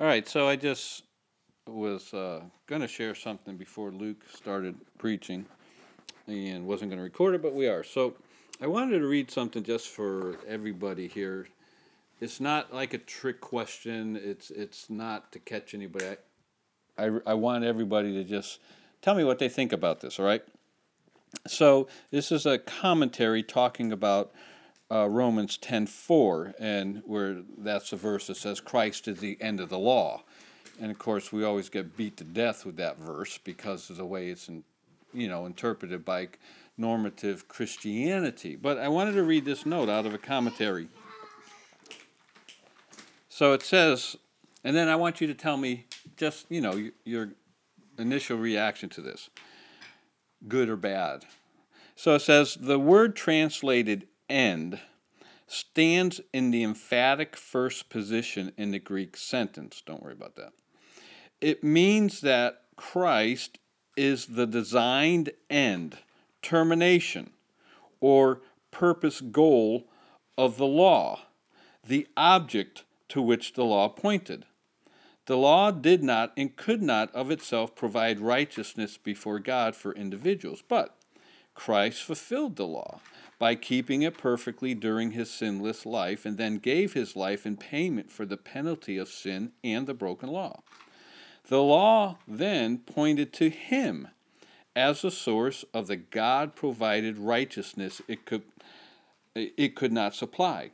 All right, so I just was uh, going to share something before Luke started preaching and wasn't going to record it, but we are. So I wanted to read something just for everybody here. It's not like a trick question. It's it's not to catch anybody. I, I, I want everybody to just tell me what they think about this. All right. So this is a commentary talking about uh, Romans ten four, and where that's the verse that says Christ is the end of the law, and of course we always get beat to death with that verse because of the way it's in, you know interpreted by normative Christianity. But I wanted to read this note out of a commentary. So it says, and then I want you to tell me just, you know, your initial reaction to this good or bad. So it says, the word translated end stands in the emphatic first position in the Greek sentence. Don't worry about that. It means that Christ is the designed end termination or purpose goal of the law, the object to which the law pointed. The law did not and could not of itself provide righteousness before God for individuals, but Christ fulfilled the law by keeping it perfectly during his sinless life and then gave his life in payment for the penalty of sin and the broken law. The law then pointed to him as a source of the God provided righteousness it could, it could not supply.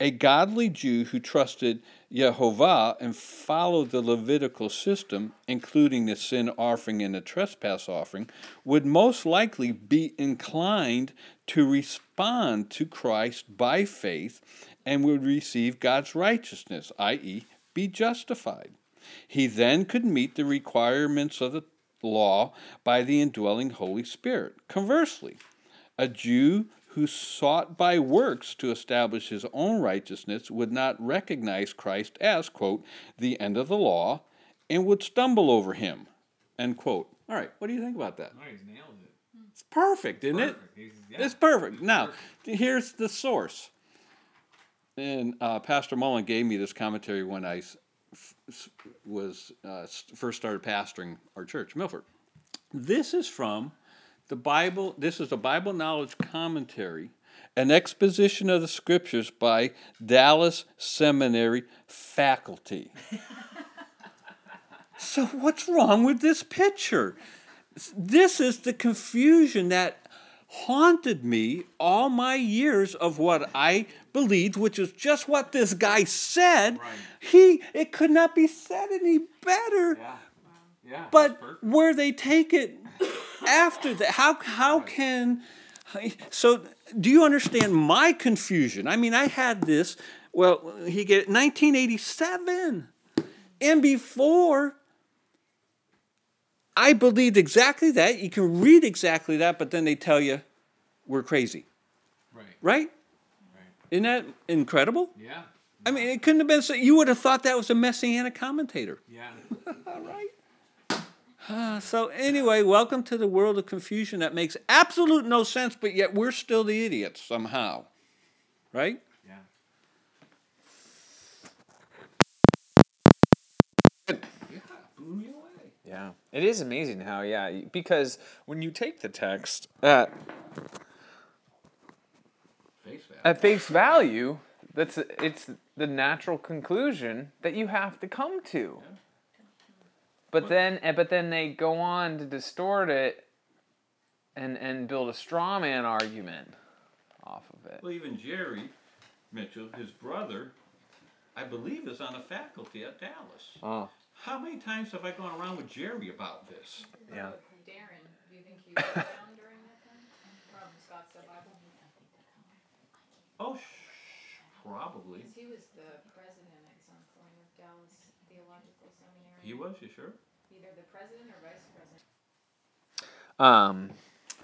A godly Jew who trusted Jehovah and followed the Levitical system, including the sin offering and the trespass offering, would most likely be inclined to respond to Christ by faith and would receive God's righteousness, i.e., be justified. He then could meet the requirements of the law by the indwelling Holy Spirit. Conversely, a Jew who sought by works to establish his own righteousness would not recognize Christ as, quote, the end of the law and would stumble over him, end quote. All right, what do you think about that? Oh, he's nailed it. It's perfect, isn't Perfect. it? Yeah. It's perfect. Now, here's the source. And uh, Pastor Mullen gave me this commentary when I s- f- s- was uh, first started pastoring our church, Milford. This is from the Bible. This is a Bible knowledge commentary, an exposition of the scriptures by Dallas Seminary faculty. so, what's wrong with this picture? This is the confusion that haunted me all my years of what I believed, which is just what this guy said. Right. He it could not be said any better. Yeah. Yeah. But where they take it after that, how how can so do you understand my confusion? I mean, I had this. Well, he get 1987, and before. I believed exactly that. You can read exactly that, but then they tell you we're crazy, Right. right? Right. Isn't that incredible? Yeah. I mean, it couldn't have been so. You would have thought that was a messianic commentator. Yeah. All right. So anyway, welcome to the world of confusion that makes absolute no sense, but yet we're still the idiots somehow, right? Yeah. Yeah. Blew me away. Yeah, it is amazing how yeah because when you take the text at Face value. at face value, that's it's the natural conclusion that you have to come to. But then eh, but then they go on to distort it and and build a straw man argument off of it. Well, even Jerry Mitchell, his brother, I believe, is on a faculty at Dallas. Oh, How many times have I gone around with Jerry about this? yeah. Darren, do you think he was around during that time? From Scottsdale Bible? Oh, sh- probably. He was the president at some point of Dallas Theological Seminary. He was, you sure? Either the president or vice president. Um,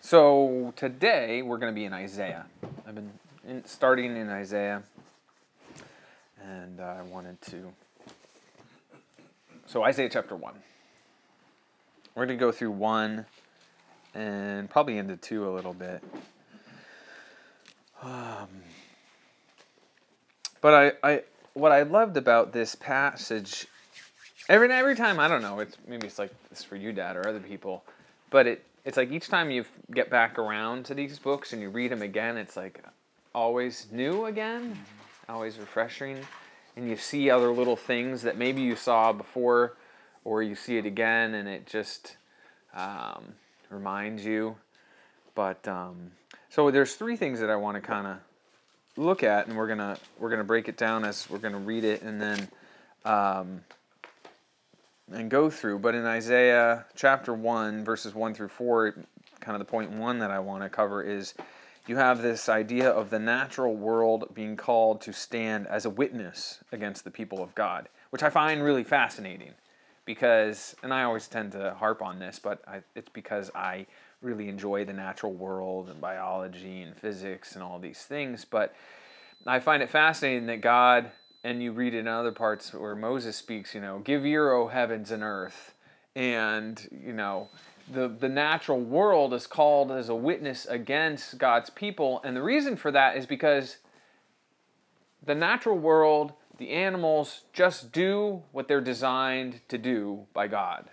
so today we're going to be in Isaiah. I've been in, starting in Isaiah, and I wanted to. So Isaiah chapter one. We're going to go through one, and probably into two a little bit. Um, but I, I, what I loved about this passage Every every time, I don't know. It's maybe it's like this for you, Dad, or other people, but it it's like each time you get back around to these books and you read them again, it's like always new again, always refreshing, and you see other little things that maybe you saw before, or you see it again, and it just um, reminds you. But um, so there's three things that I want to kind of look at, and we're gonna we're gonna break it down as we're gonna read it, and then. Um, and go through. But in Isaiah chapter 1, verses 1 through 4, kind of the point one that I want to cover is you have this idea of the natural world being called to stand as a witness against the people of God, which I find really fascinating because, and I always tend to harp on this, but I, it's because I really enjoy the natural world and biology and physics and all these things. But I find it fascinating that God and you read in other parts where Moses speaks, you know, give ear, O heavens and earth. And, you know, the, the natural world is called as a witness against God's people. And the reason for that is because the natural world, the animals, just do what they're designed to do by God.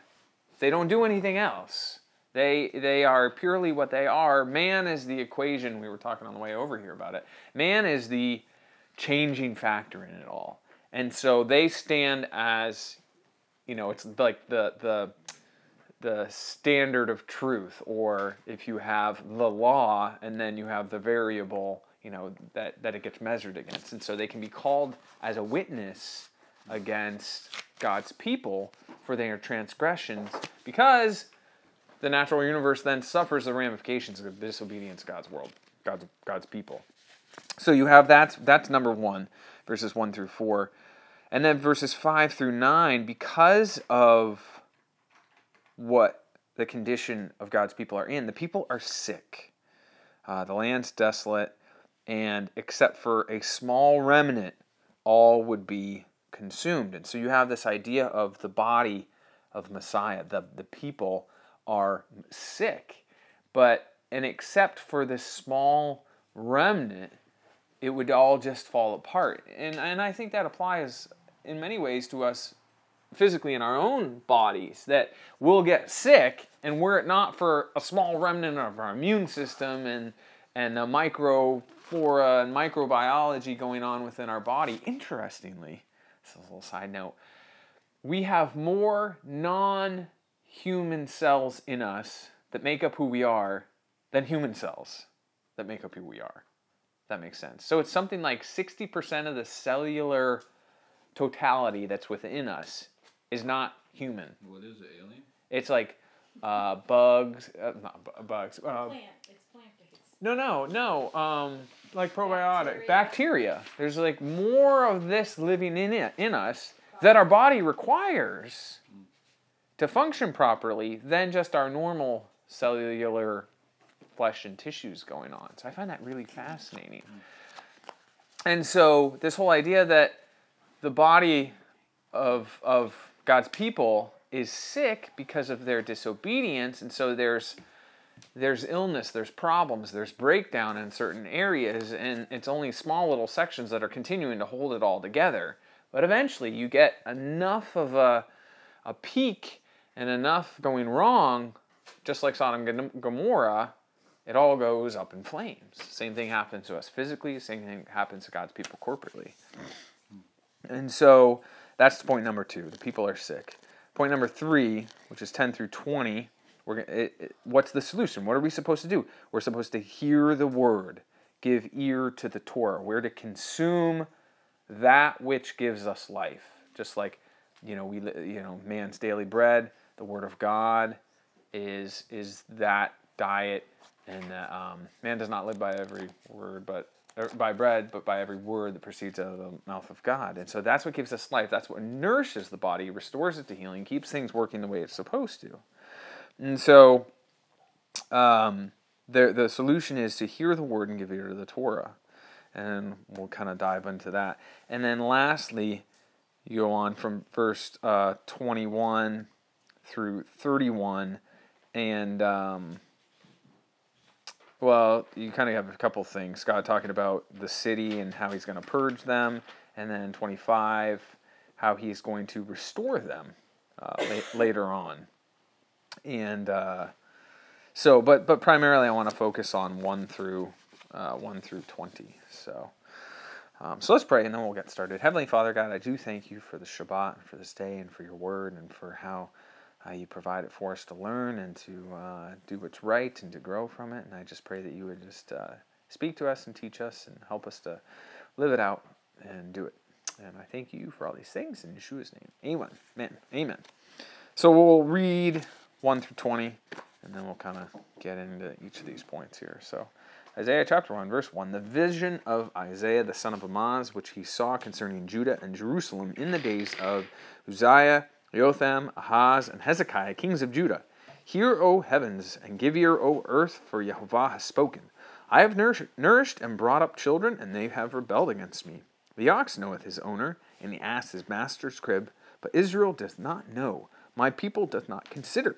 They don't do anything else. They, they are purely what they are. Man is the equation. We were talking on the way over here about it. Man is the changing factor in it all. And so they stand as, you know, it's like the the the standard of truth, or if you have the law and then you have the variable, you know, that, that it gets measured against. And so they can be called as a witness against God's people for their transgressions because the natural universe then suffers the ramifications of disobedience to God's world, God's, God's people. So you have that, that's number one, verses one through four. And then verses five through nine, because of what the condition of God's people are in, the people are sick. Uh, the land's desolate, and except for a small remnant, all would be consumed. And so you have this idea of the body of Messiah. The, the people are sick, but and except for this small remnant, it would all just fall apart. And, and I think that applies in many ways to us physically in our own bodies that we'll get sick and were it not for a small remnant of our immune system and and the microflora and microbiology going on within our body interestingly this is a little side note we have more non-human cells in us that make up who we are than human cells that make up who we are that makes sense. So it's something like 60% of the cellular totality that's within us is not human. What is it, alien? It's like uh, bugs, uh, not bu- bugs. Uh, Plant, it's plant-based. no, no, no. Um, like probiotic Bacteria. bacteria. There's like more of this living in it in us that our body requires to function properly than just our normal cellular flesh and tissues going on. So I find that really mm-hmm. fascinating. And so this whole idea that the body of of God's people is sick because of their disobedience, and so there's there's illness, there's problems, there's breakdown in certain areas, and it's only small little sections that are continuing to hold it all together. But eventually, you get enough of a a peak and enough going wrong, just like Sodom and Gomorrah, it all goes up in flames. Same thing happens to us physically, same thing happens to God's people corporately. And so that's point number two. The people are sick. Point number three, which is 10 through 20, we're, it, it, what's the solution? What are we supposed to do? We're supposed to hear the word, give ear to the Torah. We're to consume that which gives us life. Just like, you know, we, you know, man's daily bread, the word of God is is that diet, and that um, man does not live by every word, but by bread, but by every word that proceeds out of the mouth of God. And so that's what gives us life. That's what nourishes the body, restores it to healing, keeps things working the way it's supposed to. And so um, the the solution is to hear the word and give ear to the Torah, and we'll kind of dive into that. And then lastly, you go on from verse uh, twenty one through thirty one, and um, well, you kind of have a couple things. Scott talking about the city and how He's going to purge them, and then twenty five, how He's going to restore them uh, la- later on. And uh, so, but but primarily, I want to focus on one through uh, one through twenty. So. Um, so let's pray and then we'll get started. Heavenly Father, God, I do thank you for the Shabbat and for this day and for your word and for how uh, you provide it for us to learn and to uh, do what's right and to grow from it. And I just pray that you would just uh, speak to us and teach us and help us to live it out and do it. And I thank you for all these things in Yeshua's name. Amen. Amen. Amen. So we'll read 1 through 20 and then we'll kind of get into each of these points here. So. Isaiah chapter 1, verse 1 The vision of Isaiah the son of Amoz, which he saw concerning Judah and Jerusalem in the days of Uzziah, Jotham, Ahaz, and Hezekiah, kings of Judah. Hear, O heavens, and give ear, O earth, for Jehovah has spoken. I have nourished and brought up children, and they have rebelled against me. The ox knoweth his owner, and the ass his master's crib, but Israel doth not know. My people doth not consider.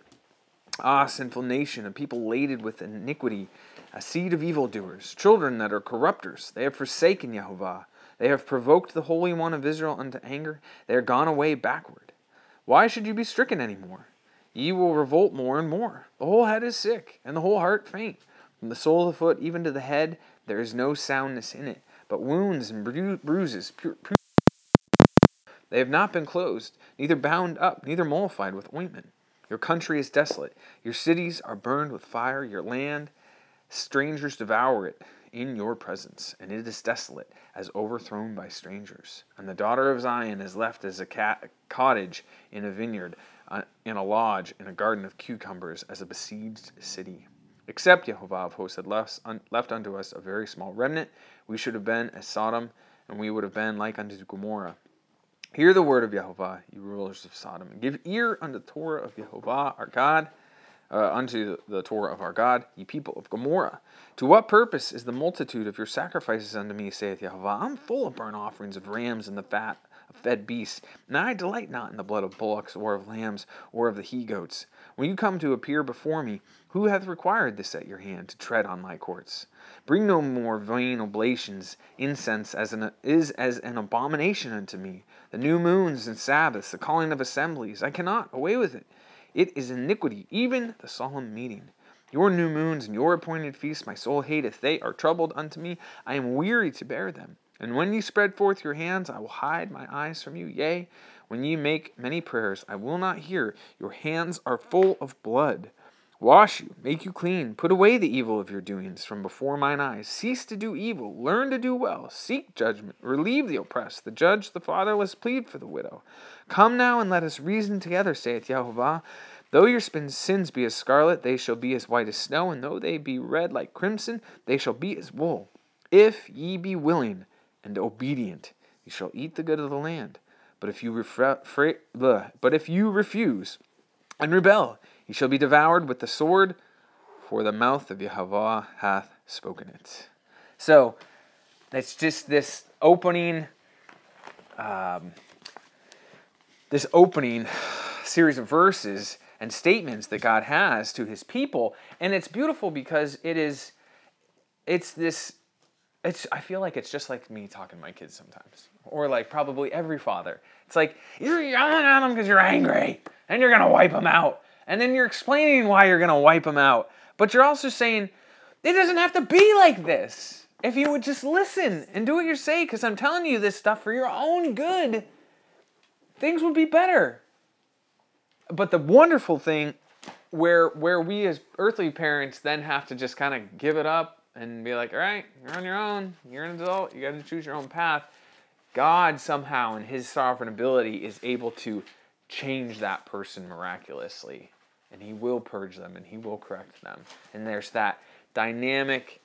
Ah, sinful nation, a people laden with iniquity a seed of evildoers, children that are corrupters. They have forsaken Jehovah. They have provoked the Holy One of Israel unto anger. They are gone away backward. Why should you be stricken any more? Ye will revolt more and more. The whole head is sick, and the whole heart faint. From the sole of the foot even to the head, there is no soundness in it, but wounds and bru- bruises. they have not been closed, neither bound up, neither mollified with ointment. Your country is desolate. Your cities are burned with fire. Your land Strangers devour it in your presence, and it is desolate, as overthrown by strangers. And the daughter of Zion is left as a, a cottage in a vineyard, uh, in a lodge, in a garden of cucumbers, as a besieged city. Except Jehovah of hosts had left, un, left unto us a very small remnant, we should have been as Sodom, and we would have been like unto Gomorrah. Hear the word of Jehovah, you rulers of Sodom, and give ear unto the Torah of Jehovah our God uh, unto the Torah of our God, ye people of Gomorrah. To what purpose is the multitude of your sacrifices unto me, saith Jehovah? I'm full of burnt offerings of rams and the fat of fed beasts, and I delight not in the blood of bullocks, or of lambs, or of the he goats. When you come to appear before me, who hath required this at your hand to tread on my courts? Bring no more vain oblations. Incense as an, is as an abomination unto me. The new moons and Sabbaths, the calling of assemblies, I cannot away with it. It is iniquity, even the solemn meeting. Your new moons and your appointed feasts my soul hateth. They are troubled unto me. I am weary to bear them. And when ye spread forth your hands, I will hide my eyes from you. Yea, when ye make many prayers, I will not hear. Your hands are full of blood. Wash you, make you clean, put away the evil of your doings from before mine eyes. Cease to do evil, learn to do well, seek judgment, relieve the oppressed, the judge the fatherless, plead for the widow. Come now and let us reason together, saith Jehovah. Though your sins be as scarlet, they shall be as white as snow, and though they be red like crimson, they shall be as wool. If ye be willing and obedient, ye shall eat the good of the land. But if you, but if you refuse and rebel, he shall be devoured with the sword, for the mouth of Yahweh hath spoken it. So, that's just this opening, um, this opening series of verses and statements that God has to His people, and it's beautiful because it is, it's this. It's, I feel like it's just like me talking to my kids sometimes, or like probably every father. It's like you're yelling at them because you're angry, and you're gonna wipe them out and then you're explaining why you're going to wipe them out. But you're also saying, it doesn't have to be like this. If you would just listen and do what you say, because I'm telling you this stuff for your own good, things would be better. But the wonderful thing where where we as earthly parents then have to just kind of give it up and be like, all right, you're on your own, you're an adult, you got to choose your own path. God somehow in his sovereign ability is able to change that person miraculously and he will purge them and he will correct them. And there's that dynamic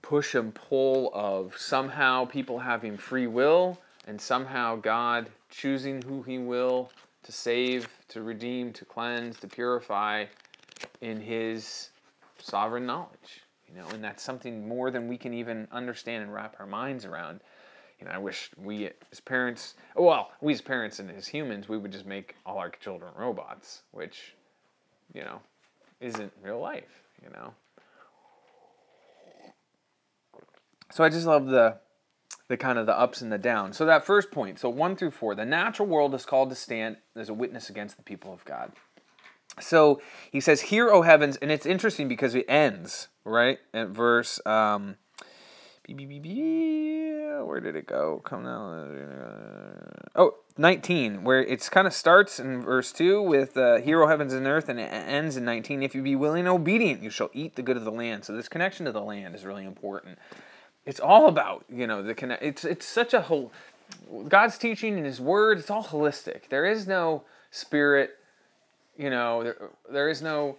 push and pull of somehow people having free will and somehow God choosing who he will to save, to redeem, to cleanse, to purify in his sovereign knowledge. You know, and that's something more than we can even understand and wrap our minds around you know, I wish we as parents, well, we as parents and as humans, we would just make all our children robots, which, you know, isn't real life, you know. So I just love the the kind of the ups and the downs. So that first point, so one through four, the natural world is called to stand as a witness against the people of God. So he says, "Hear, O heavens," and it's interesting because it ends right at verse. Um, where did it go? Come now. Oh, 19, where it's kind of starts in verse 2 with uh, Hero heavens and earth, and it ends in 19. If you be willing and obedient, you shall eat the good of the land. So this connection to the land is really important. It's all about, you know, the connect. It's it's such a whole. God's teaching in His Word. It's all holistic. There is no spirit. You know, there, there is no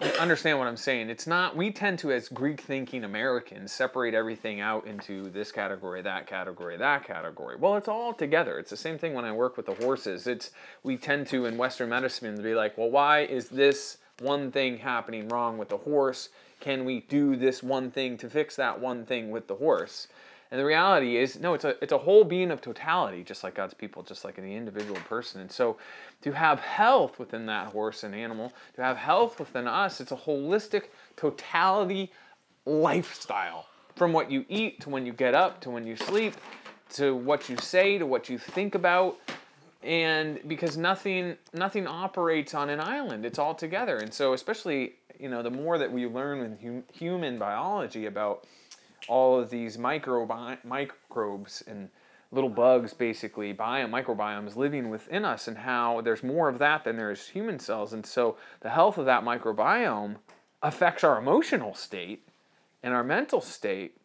understand what I'm saying. It's not, we tend to, as Greek thinking Americans, separate everything out into this category, that category, that category. Well, it's all together. It's the same thing when I work with the horses. It's, we tend to, in Western medicine, to be like, well, why is this one thing happening wrong with the horse? Can we do this one thing to fix that one thing with the horse? And the reality is, no, it's a it's a whole being of totality, just like God's people, just like the individual person. And so, to have health within that horse and animal, to have health within us, it's a holistic totality lifestyle. From what you eat to when you get up to when you sleep, to what you say to what you think about, and because nothing nothing operates on an island, it's all together. And so, especially you know, the more that we learn in hum, human biology about all of these microbi- microbes and little bugs basically biome microbiomes living within us and how there's more of that than there's human cells. And so the health of that microbiome affects our emotional state and our mental state.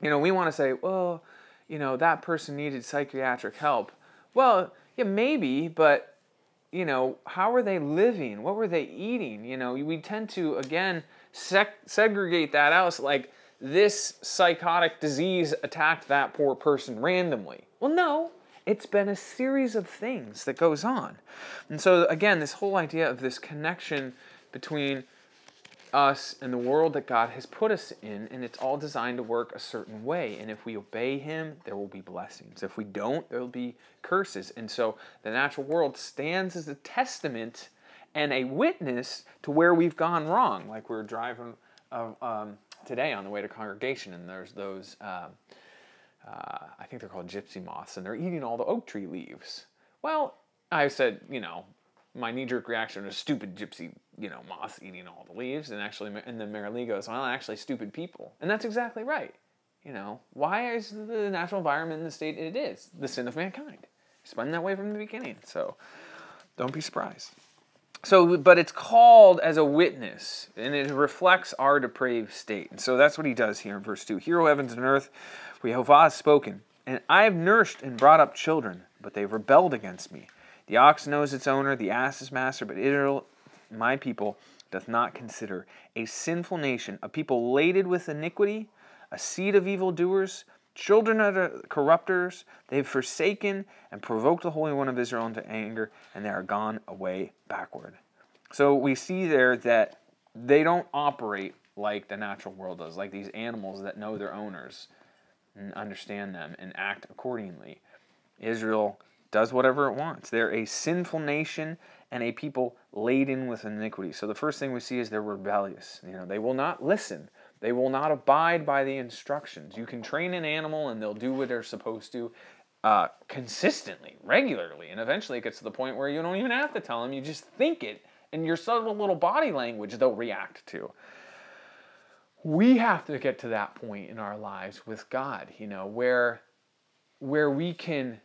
You know we want to say well you know that person needed psychiatric help. Well yeah maybe but you know how are they living? What were they eating? You know we tend to again segregate that out. So like this psychotic disease attacked that poor person randomly. Well, no, it's been a series of things that goes on. And so again, this whole idea of this connection between us and the world that God has put us in, and it's all designed to work a certain way. And if we obey Him, there will be blessings. If we don't, there will be curses. And so the natural world stands as a testament and a witness to where we've gone wrong. Like we are driving uh, um, today on the way to congregation, and there's those, uh, uh, I think they're called gypsy moths, and they're eating all the oak tree leaves. Well, I said, you know, my knee-jerk reaction is stupid gypsy, you know, moths eating all the leaves, and actually, and then Marilee goes, well, actually, stupid people, and that's exactly right. You know, why is the natural environment in the state it is? The sin of mankind. It's been that way from the beginning, so don't be surprised. So, but it's called as a witness, and it reflects our depraved state. And so that's what he does here in verse 2. Hear, O heavens and earth, for Jehovah has spoken, and I have nursed and brought up children, but they have rebelled against me. The ox knows its owner, the ass his master, but Israel, my people, doth not consider. A sinful nation, a people laden with iniquity, a seed of evildoers, children are the corrupters, they have forsaken and provoked the Holy One of Israel into anger, and they are gone away backward. So we see there that they don't operate like the natural world does, like these animals that know their owners and understand them and act accordingly. Israel does whatever it wants. They're a sinful nation and a people laden with iniquity. So the first thing we see is they're rebellious. You know, they will not listen. They will not abide by the instructions. You can train an animal and they'll do what they're supposed to uh, consistently, regularly, and eventually it gets to the point where you don't even have to tell them. You just think it, and your subtle little body language they'll react to. We have to get to that point in our lives with God, you know, where where we can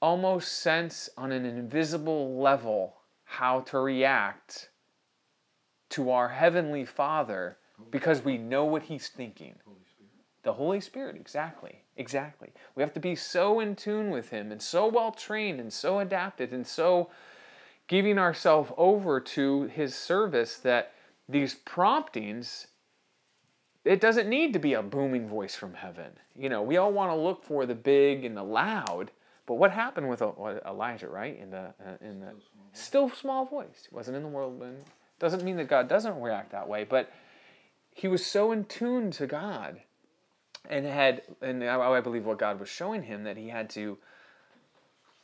almost sense on an invisible level how to react to our heavenly Father because we know what he's thinking. The Holy Spirit, exactly. Exactly. We have to be so in tune with him and so well trained and so adapted and so giving ourselves over to his service that these promptings it doesn't need to be a booming voice from heaven. You know, we all want to look for the big and the loud, but what happened with Elijah, right? In the uh, in the still small voice. He wasn't in the whirlwind. Doesn't mean that God doesn't react that way, but he was so in tune to God and had and I believe what God was showing him that he had to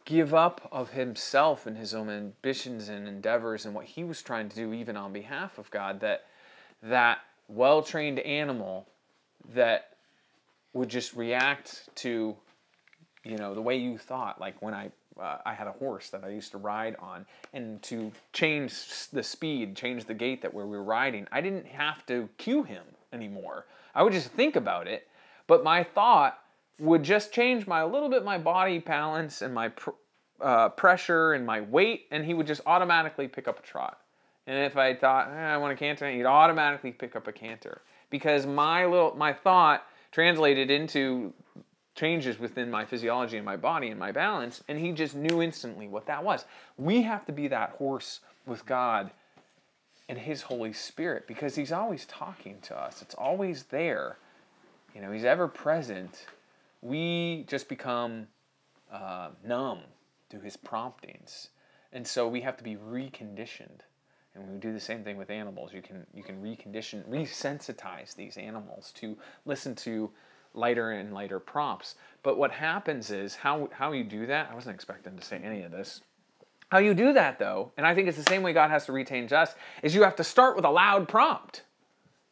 give up of himself and his own ambitions and endeavors and what he was trying to do even on behalf of God that that well-trained animal that would just react to you know the way you thought. Like when i uh, i had a horse that i used to ride on. And to change the speed change the gait that where we were riding i didn't have to cue him anymore. I would just think about it. But my thought would just change my a little bit my body balance and my pr- uh, pressure and my weight and he would just automatically pick up a trot. And if i thought eh, i want a canter he'd automatically pick up a canter. Because my little my thought translated into changes within my physiology and my body and my balance, and he just knew instantly what that was. We have to be that horse with God and his Holy Spirit because he's always talking to us. It's always there. You know, he's ever present. We just become uh, numb to his promptings. And so we have to be reconditioned. And we do the same thing with animals. You can you can recondition, resensitize these animals to listen to lighter and lighter prompts. But what happens is how how you do that. I wasn't expecting to say any of this. How you do that though, and I think it's the same way God has to retain us, is you have to start with a loud prompt.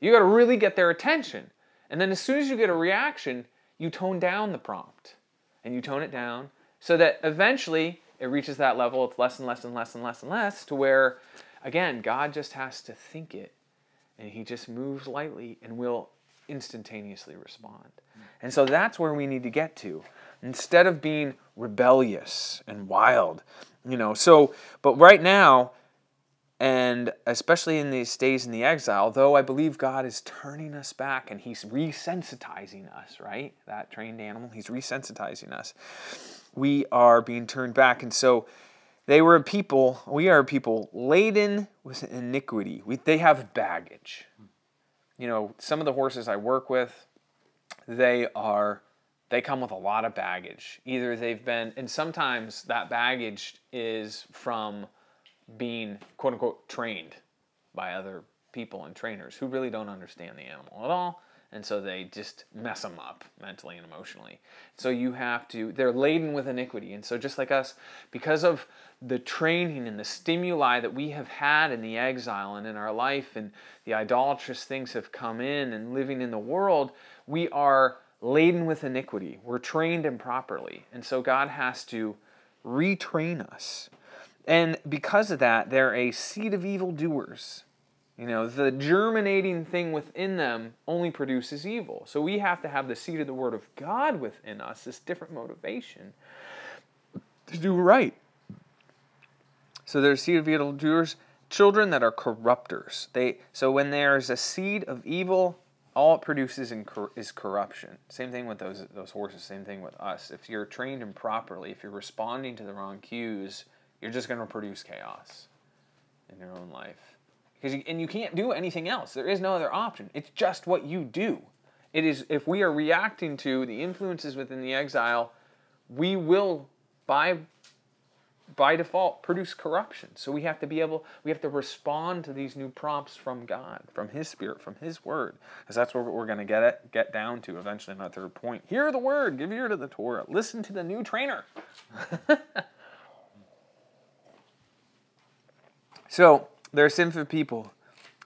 You got to really get their attention. And then as soon as you get a reaction, you tone down the prompt. And you tone it down so that eventually it reaches that level, it's less and less and less and less and less to where again, God just has to think it and he just moves lightly and will instantaneously respond. And so that's where we need to get to. Instead of being rebellious and wild, you know. So, but right now, and especially in these days in the exile, though I believe God is turning us back and He's resensitizing us, right? That trained animal, He's resensitizing us. We are being turned back. And so they were a people, we are a people laden with iniquity. We, they have baggage. You know, some of the horses I work with, they are they come with a lot of baggage. Either they've been and sometimes that baggage is from being quote unquote trained by other people and trainers who really don't understand the animal at all. And so they just mess them up mentally and emotionally. So you have to they're laden with iniquity. And so just like us because of the training and the stimuli that we have had in the exile and in our life and the idolatrous things have come in and living in the world we are laden with iniquity we're trained improperly and so god has to retrain us and because of that, they're a seed of evildoers. You know, the germinating thing within them only produces evil. So we have to have the seed of the Word of God within us, this different motivation to do right. So there's seed of evildoers, children that are corrupters. They so when there's a seed of evil, all it produces is corruption. Same thing with those those horses. Same thing with us. If you're trained improperly, if you're responding to the wrong cues, you're just going to produce chaos in your own life. Because you, and you can't do anything else. There is no other option. It's just what you do. It is if we are reacting to the influences within the exile, we will by by default produce corruption. So we have to be able we have to respond to these new prompts from God, from his spirit, from his word. Because that's where we're going to get it get down to eventually our third point. Hear the word, give ear to the Torah, listen to the new trainer. So there are sinful people,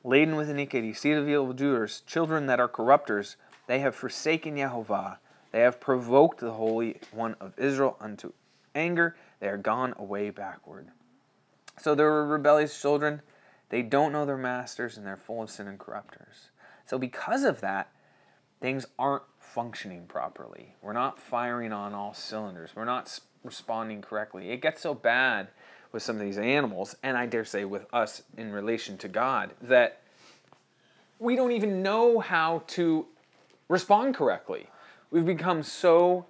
laden with iniquity, seed of evildoers, children that are corrupters. They have forsaken Jehovah. They have provoked the Holy One of Israel unto anger. They are gone away backward. So there are rebellious children. They don't know their masters, and they're full of sin and corrupters. So because of that, things aren't functioning properly. We're not firing on all cylinders. We're not responding correctly. It gets so bad with some of these animals, and I dare say with us in relation to God, that we don't even know how to respond correctly. We've become so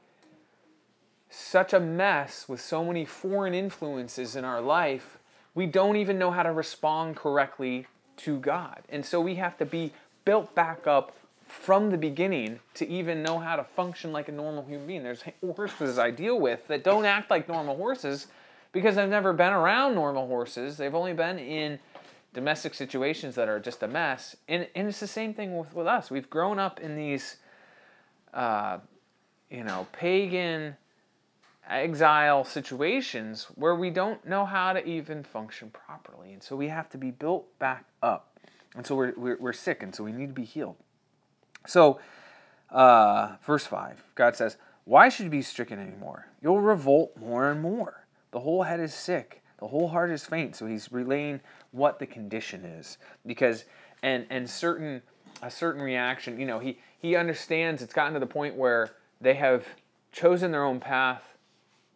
such a mess with so many foreign influences in our life, we don't even know how to respond correctly to God. And so we have to be built back up from the beginning to even know how to function like a normal human being. There's horses I deal with that don't act like normal horses because they've never been around normal horses. They've only been in domestic situations that are just a mess. And, and it's the same thing with, with us. We've grown up in these, uh, you know, pagan exile situations where we don't know how to even function properly. And so we have to be built back up. And so we're, we're, we're sick, and so we need to be healed. So uh, verse 5, God says, Why should you be stricken anymore? You'll revolt more and more. The whole head is sick, the whole heart is faint. So he's relaying what the condition is. Because, and, and certain, a certain reaction, you know, he, he understands it's gotten to the point where they have chosen their own path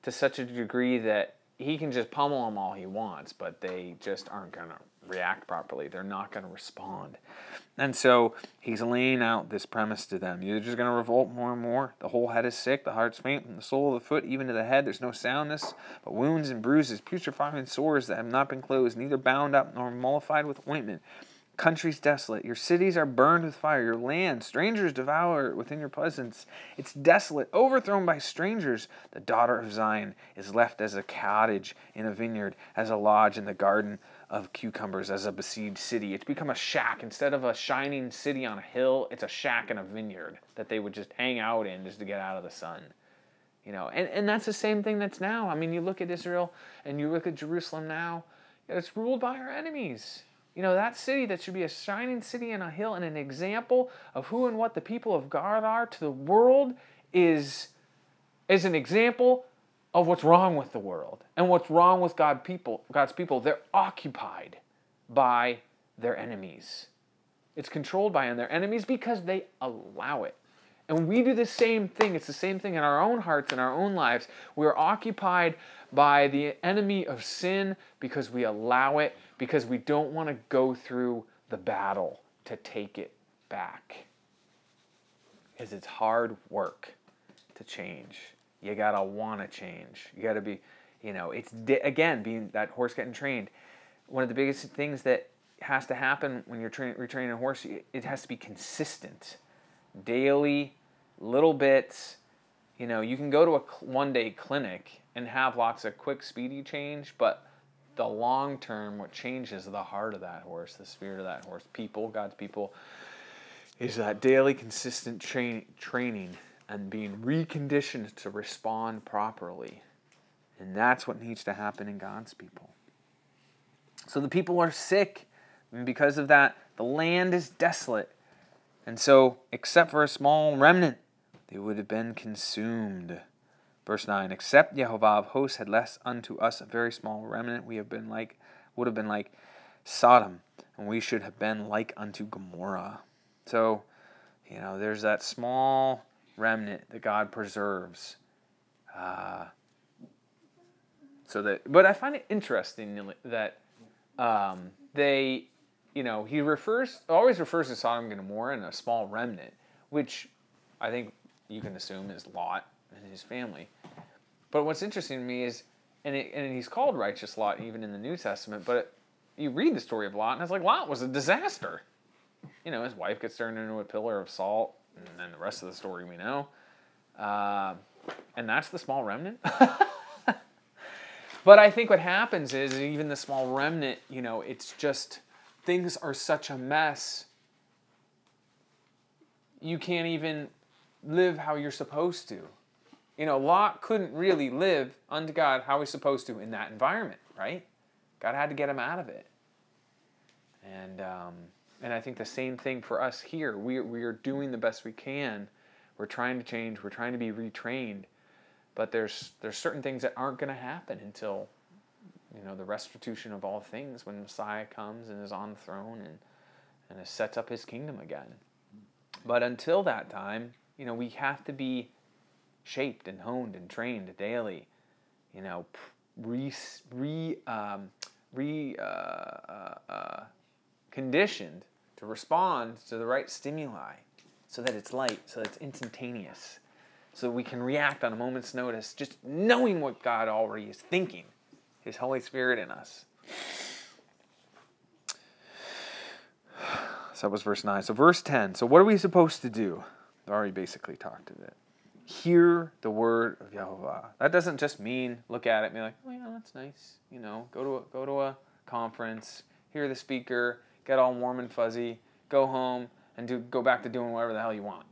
to such a degree that he can just pummel them all he wants, but they just aren't going to react properly. They're not going to respond. And so he's laying out this premise to them. You're just going to revolt more and more. The whole head is sick, the heart's faint, the sole of the foot even to the head. There's no soundness, but wounds and bruises, putrefying sores that have not been closed, neither bound up nor mollified with ointment. Countries desolate. Your cities are burned with fire. Your land, strangers devour it within your presence. It's desolate, overthrown by strangers. The daughter of Zion is left as a cottage in a vineyard, as a lodge in the garden of cucumbers, as a besieged city. It's become a shack. Instead of a shining city on a hill, it's a shack in a vineyard that they would just hang out in just to get out of the sun. You know, and, and that's the same thing that's now. I mean, you look at Israel and you look at Jerusalem now, it's ruled by our enemies. You know, that city that should be a shining city and a hill and an example of who and what the people of God are to the world is, is an example of what's wrong with the world and what's wrong with God people, God's people. They're occupied by their enemies. It's controlled by their enemies because they allow it. And we do the same thing. It's the same thing in our own hearts and our own lives. We're occupied by the enemy of sin because we allow it, because we don't want to go through the battle to take it back. Because it's hard work to change. You got to want to change. You got to be, you know, it's again being that horse getting trained. One of the biggest things that has to happen when you're tra- retraining a horse, it has to be consistent daily, little bits. You know, you can go to a one day clinic and have lots of quick, speedy change, but the long term, what changes the heart of that horse, the spirit of that horse, people, God's people, is that daily, consistent tra- training and being reconditioned to respond properly. And that's what needs to happen in God's people. So the people are sick, and because of that, the land is desolate. And so, except for a small remnant, they would have been consumed. Verse 9, except Jehovah of hosts had left unto us a very small remnant, we have been like, would have been like Sodom, and we should have been like unto Gomorrah. So, you know, there's that small remnant that God preserves. Uh, so that, but I find it interesting that um, they, you know, he refers always refers to Sodom and Gomorrah and a small remnant, which I think you can assume is Lot and his family. But what's interesting to me is, and it, and he's called righteous Lot even in the New Testament, but it, you read the story of Lot and it's like Lot was a disaster. You know, his wife gets turned into a pillar of salt, and then the rest of the story we know. Uh, and that's the small remnant. but I think what happens is even the small remnant, you know, it's just things are such a mess. You can't even live how you're supposed to. You know, Lot couldn't really live unto God how he's supposed to in that environment, right? God had to get him out of it. And um, and I think the same thing for us here. We we are doing the best we can. We're trying to change. We're trying to be retrained, but there's there's certain things that aren't going to happen until you know the restitution of all things when Messiah comes and is on the throne and and sets up His kingdom again. But until that time, you know, we have to be shaped and honed and trained daily. You know, re re um, re uh, uh, uh, conditioned to respond to the right stimuli, so that it's light, so that it's instantaneous, so we can react on a moment's notice, just knowing what God already is thinking, His Holy Spirit in us. So that was verse 9. So, verse 10. So, what are we supposed to do? I already basically talked to it. Hear the word of Yahweh. That doesn't just mean look at it and be like, oh, yeah, that's nice. You know, go to a, go to a conference, hear the speaker, get all warm and fuzzy, go home, and do go back to doing whatever the hell you want.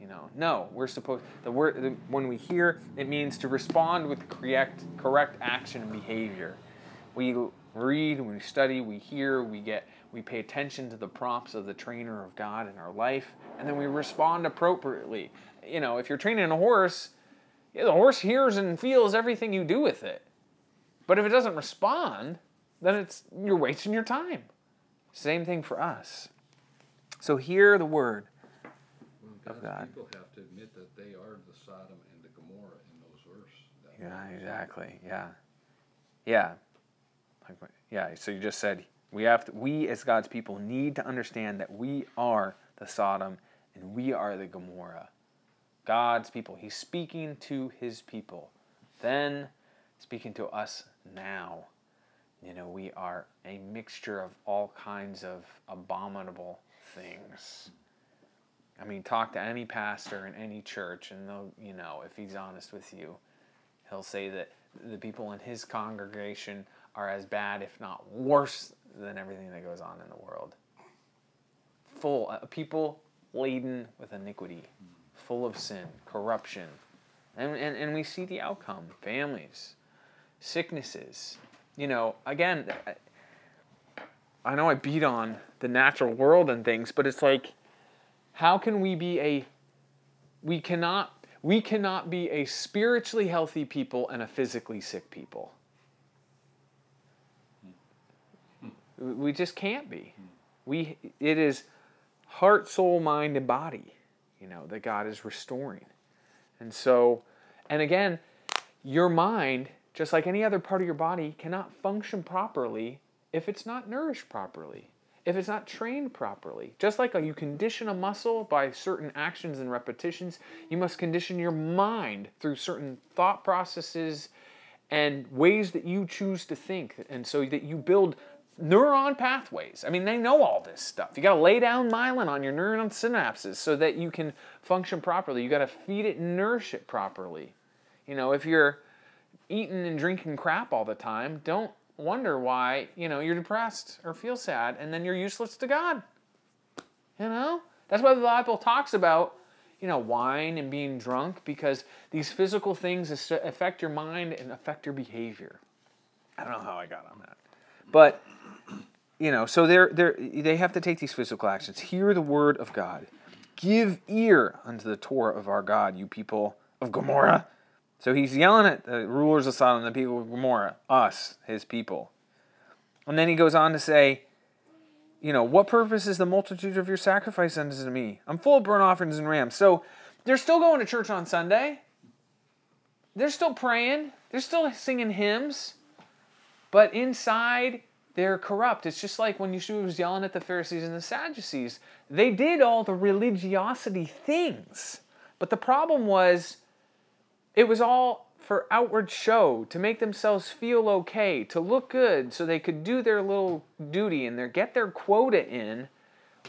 You know, no, we're supposed the word the, when we hear it means to respond with correct correct action and behavior. We read, we study, we hear, we get we pay attention to the prompts of the trainer of God in our life, and then we respond appropriately. You know, if you're training a horse, yeah, the horse hears and feels everything you do with it. But if it doesn't respond, then it's you're wasting your time. Same thing for us. So hear the word. God's God. people have to admit that they are the Sodom and the Gomorrah in those verses. Yeah, exactly. Yeah. Yeah. Yeah, so you just said we have to, we as God's people need to understand that we are the Sodom and we are the Gomorrah. God's people. He's speaking to his people. Then speaking to us now. You know, we are a mixture of all kinds of abominable things. I mean, talk to any pastor in any church, and they'll, you know, if he's honest with you, he'll say that the people in his congregation are as bad, if not worse, than everything that goes on in the world. Full uh, people laden with iniquity, full of sin, corruption, and, and and we see the outcome: families, sicknesses. You know, again, I- know I beat on the natural world and things, but it's like, how can we be a we cannot we cannot be a spiritually healthy people and a physically sick people. We just can't be. We it is heart, soul, mind, and body, you know, that God is restoring. And so, and again, your mind, just like any other part of your body, cannot function properly if it's not nourished properly, if it's not trained properly. Just like you condition a muscle by certain actions and repetitions, you must condition your mind through certain thought processes and ways that you choose to think. And so that you build neuron pathways. I mean, they know all this stuff. You got to lay down myelin on your neuron synapses so that you can function properly. You got to feed it and nourish it properly. You know, if you're eating and drinking crap all the time, don't wonder why, you know, you're depressed or feel sad and then you're useless to God. You know? That's why the Bible talks about, you know, wine and being drunk because these physical things affect your mind and affect your behavior. I don't know how I got on that. But you know, so they're they're they have to take these physical actions. Hear the word of God. Give ear unto the Torah of our God, you people of Gomorrah. So he's yelling at the rulers of Sodom, the people of Gomorrah, us, his people. And then he goes on to say, you know, what purpose is the multitude of your sacrifice unto me? I'm full of burnt offerings and rams. So they're still going to church on Sunday. They're still praying. They're still singing hymns. But inside, they're corrupt. It's just like when Yeshua was yelling at the Pharisees and the Sadducees. They did all the religiosity things. But the problem was, it was all for outward show, to make themselves feel okay, to look good, so they could do their little duty and their, get their quota in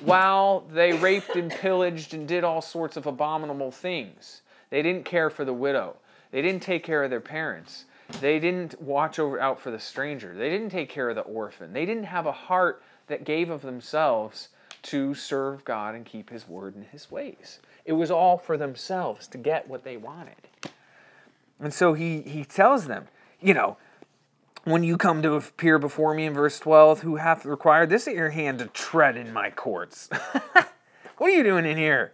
while they raped and pillaged and did all sorts of abominable things. They didn't care for the widow. They didn't take care of their parents. They didn't watch over out for the stranger. They didn't take care of the orphan. They didn't have a heart that gave of themselves to serve God and keep his word and his ways. It was all for themselves to get what they wanted. And so he he tells them, you know, when you come to appear before me in verse 12, who hath required this at your hand to tread in my courts? what are you doing in here?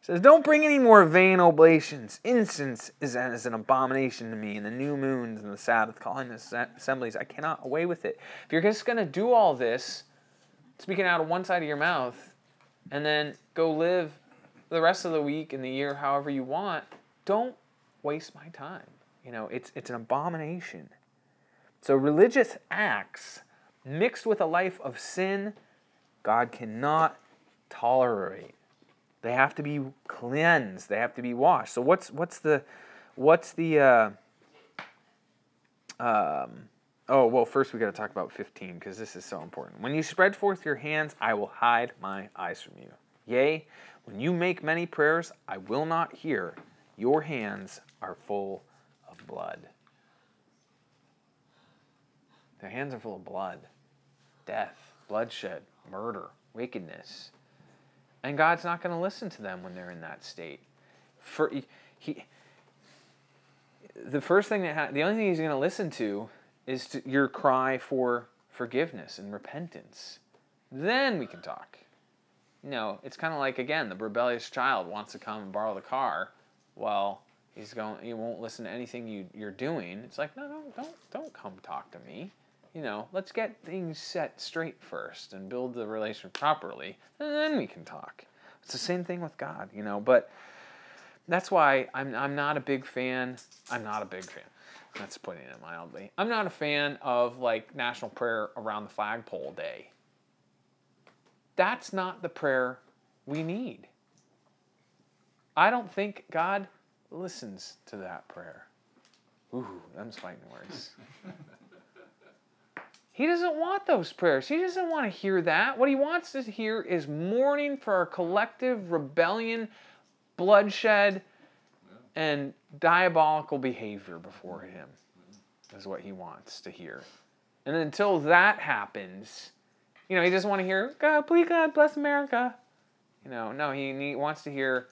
He says, Don't bring any more vain oblations. Incense is as an abomination to me, and the new moons and the Sabbath, calling the assemblies. I cannot away with it. If you're just going to do all this, speaking out of one side of your mouth, and then go live the rest of the week and the year however you want, don't waste my time. You know, it's, it's an abomination. So, religious acts mixed with a life of sin, God cannot tolerate. They have to be cleansed. They have to be washed. So, what's what's the what's the uh, um, oh well? First, we got to talk about fifteen because this is so important. When you spread forth your hands, I will hide my eyes from you. Yea, when you make many prayers, I will not hear. Your hands are full of blood. Their hands are full of blood, death, bloodshed, murder, wickedness. And God's not going to listen to them when they're in that state. For he, the first thing that ha- the only thing He's going to listen to is to your cry for forgiveness and repentance. Then we can talk. You know, it's kind of like again, the rebellious child wants to come and borrow the car. Well, he's going. He won't listen to anything you you're doing. It's like, no, no, don't don't come talk to me. You know, let's get things set straight first and build the relation properly, and then we can talk. It's the same thing with God, you know. But that's why I'm I'm not a big fan. I'm not a big fan. That's putting it mildly. I'm not a fan of like national prayer around the flagpole day. That's not the prayer we need. I don't think God listens to that prayer. Ooh, them's fighting words. he doesn't want those prayers. He doesn't want to hear that. What he wants to hear is mourning for our collective rebellion, bloodshed, and diabolical behavior before him. Is what he wants to hear. And until that happens, you know, he doesn't want to hear, God, please, God, bless America. You know, no, he, he wants to hear,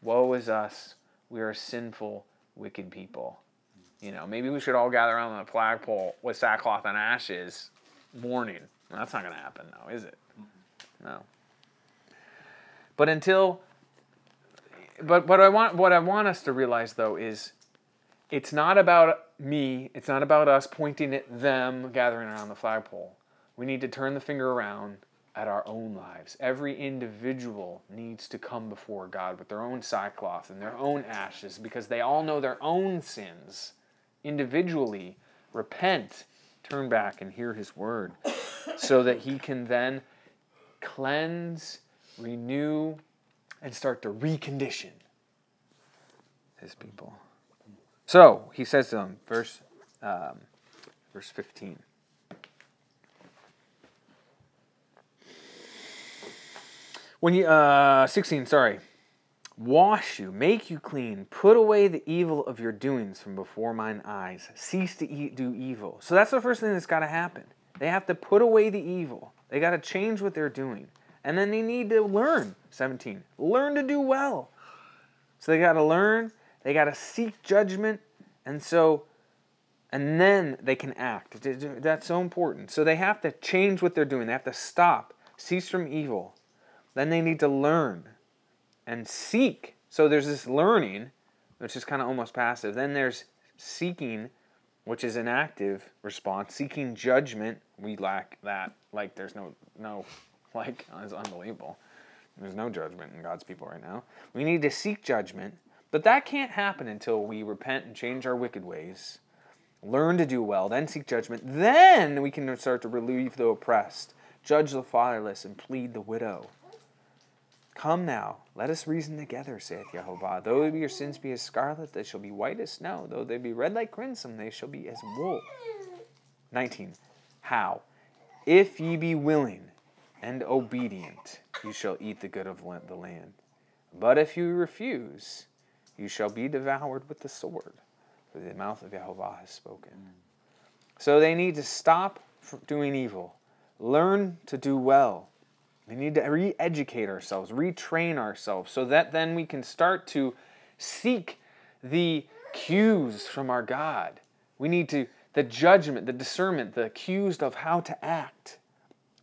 Woe is us. We are sinful, wicked people. You know, maybe we should all gather around the flagpole with sackcloth and ashes, mourning. Well, that's not going to happen, though, is it? No. But until, but what I want, what I want us to realize though is, it's not about me. It's not about us pointing at them gathering around the flagpole. We need to turn the finger around at our own lives. Every individual needs to come before God with their own sackcloth and their own ashes because they all know their own sins. Individually, repent, turn back, and hear His word so that He can then cleanse, renew, and start to recondition His people. So he says to them, verse, um, verse 15. When you, uh, 16, sorry. Wash you, make you clean, put away the evil of your doings from before mine eyes. Cease to eat, do evil. So that's the first thing that's got to happen. They have to put away the evil. They got to change what they're doing. And then they need to learn, 17, learn to do well. So they got to learn, they got to seek judgment, and so, and then they can act. That's so important. So they have to change what they're doing, they have to stop, cease from evil. Then they need to learn and seek. So there's this learning, which is kind of almost passive. Then there's seeking, which is an active response. Seeking judgment, we lack that. Like there's no no like it's unbelievable. There's no judgment in God's people right now. We need to seek judgment, but that can't happen until we repent and change our wicked ways. Learn to do well, then seek judgment. Then we can start to relieve the oppressed, judge the fatherless, and plead the widow. Come now, let us reason together, saith Jehovah. Though your sins be as scarlet, they shall be white as snow. Though they be red like crimson, they shall be as wool. 19. How? If ye be willing and obedient, you shall eat the good of the land. But if you refuse, you shall be devoured with the sword, for the mouth of Jehovah has spoken. Mm. So they need to stop doing evil, learn to do well, we need to re educate ourselves, retrain ourselves, so that then we can start to seek the cues from our God. We need to, the judgment, the discernment, the cues of how to act.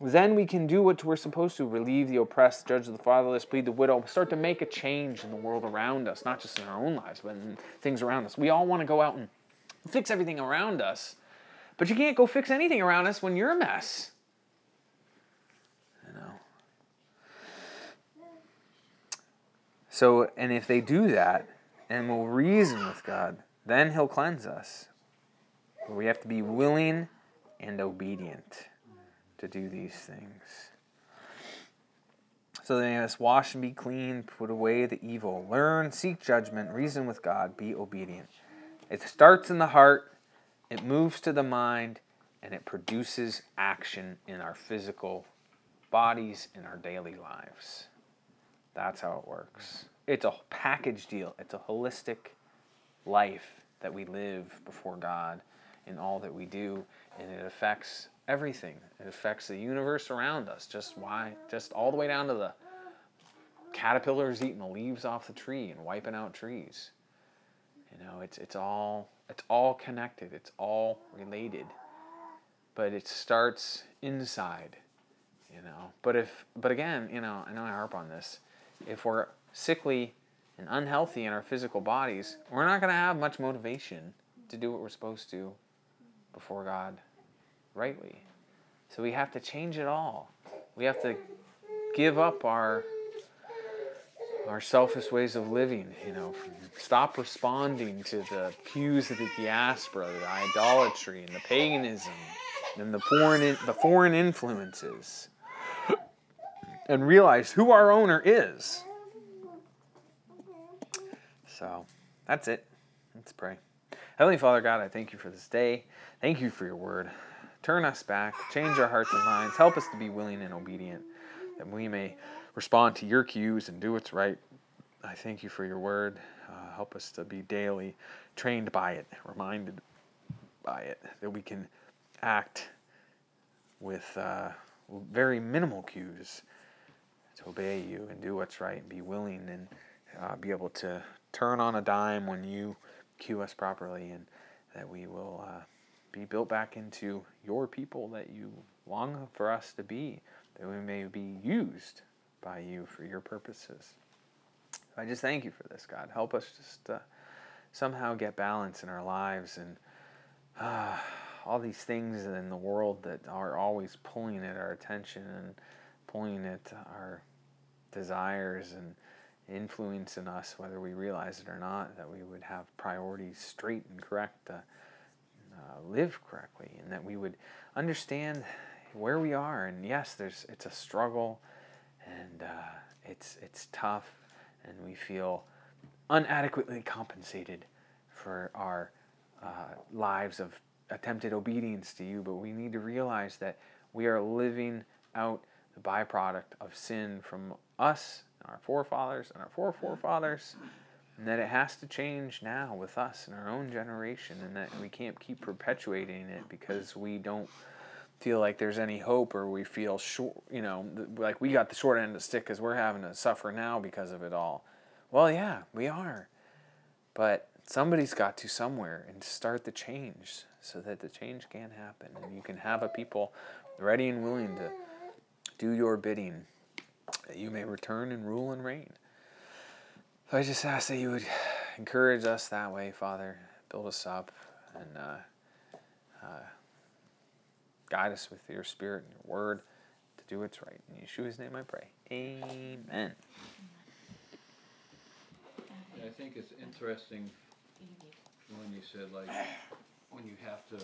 Then we can do what we're supposed to relieve the oppressed, judge the fatherless, plead the widow, start to make a change in the world around us, not just in our own lives, but in things around us. We all want to go out and fix everything around us, but you can't go fix anything around us when you're a mess. So, and if they do that and will reason with God, then He'll cleanse us. But we have to be willing and obedient to do these things. So they must wash and be clean, put away the evil, learn, seek judgment, reason with God, be obedient. It starts in the heart, it moves to the mind, and it produces action in our physical bodies, in our daily lives. That's how it works. It's a package deal. It's a holistic life that we live before God in all that we do, and it affects everything. It affects the universe around us. Just why? Just all the way down to the caterpillars eating the leaves off the tree and wiping out trees. You know, it's it's all it's all connected. It's all related. but it starts inside, you know. But if, but again, you know, I know I harp on this. If we're sickly and unhealthy in our physical bodies, we're not going to have much motivation to do what we're supposed to before God rightly. So we have to change it all. We have to give up our our selfish ways of living, you know, stop responding to the cues of the diaspora, the idolatry and the paganism and the foreign the foreign influences. And realize who our owner is. So, that's it. Let's pray. Heavenly Father God, I thank you for this day. Thank you for your word. Turn us back, change our hearts and minds, help us to be willing and obedient, that we may respond to your cues and do what's right. I thank you for your word. Uh, help us to be daily trained by it, reminded by it, that we can act with uh, very minimal cues to obey you and do what's right and be willing and uh, be able to turn on a dime when you cue us properly and that we will uh, be built back into your people that you long for us to be, that we may be used by you for your purposes. I just thank you for this, God. Help us just uh, somehow get balance in our lives and uh, all these things in the world that are always pulling at our attention and pulling at our desires and influencing us, whether we realize it or not, that we would have priorities straight and correct, uh, uh, live correctly, and that we would understand where we are. And yes, there's it's a struggle, and uh, it's it's tough, and we feel unadequately compensated for our uh, lives of attempted obedience to you. But we need to realize that we are living out the byproduct of sin from us, and our forefathers, and our forefathers, and that it has to change now with us in our own generation, and that we can't keep perpetuating it because we don't feel like there's any hope or we feel short, you know, like we got the short end of the stick because we're having to suffer now because of it all. Well, yeah, we are. But somebody's got to somewhere and start the change so that the change can happen and you can have a people ready and willing to do your bidding that you may return and rule and reign. So I just ask that you would encourage us that way, Father. Build us up and uh, uh, guide us with your spirit and your word to do what's right. In Yeshua's name I pray. Amen. I think it's interesting when you said like when you have to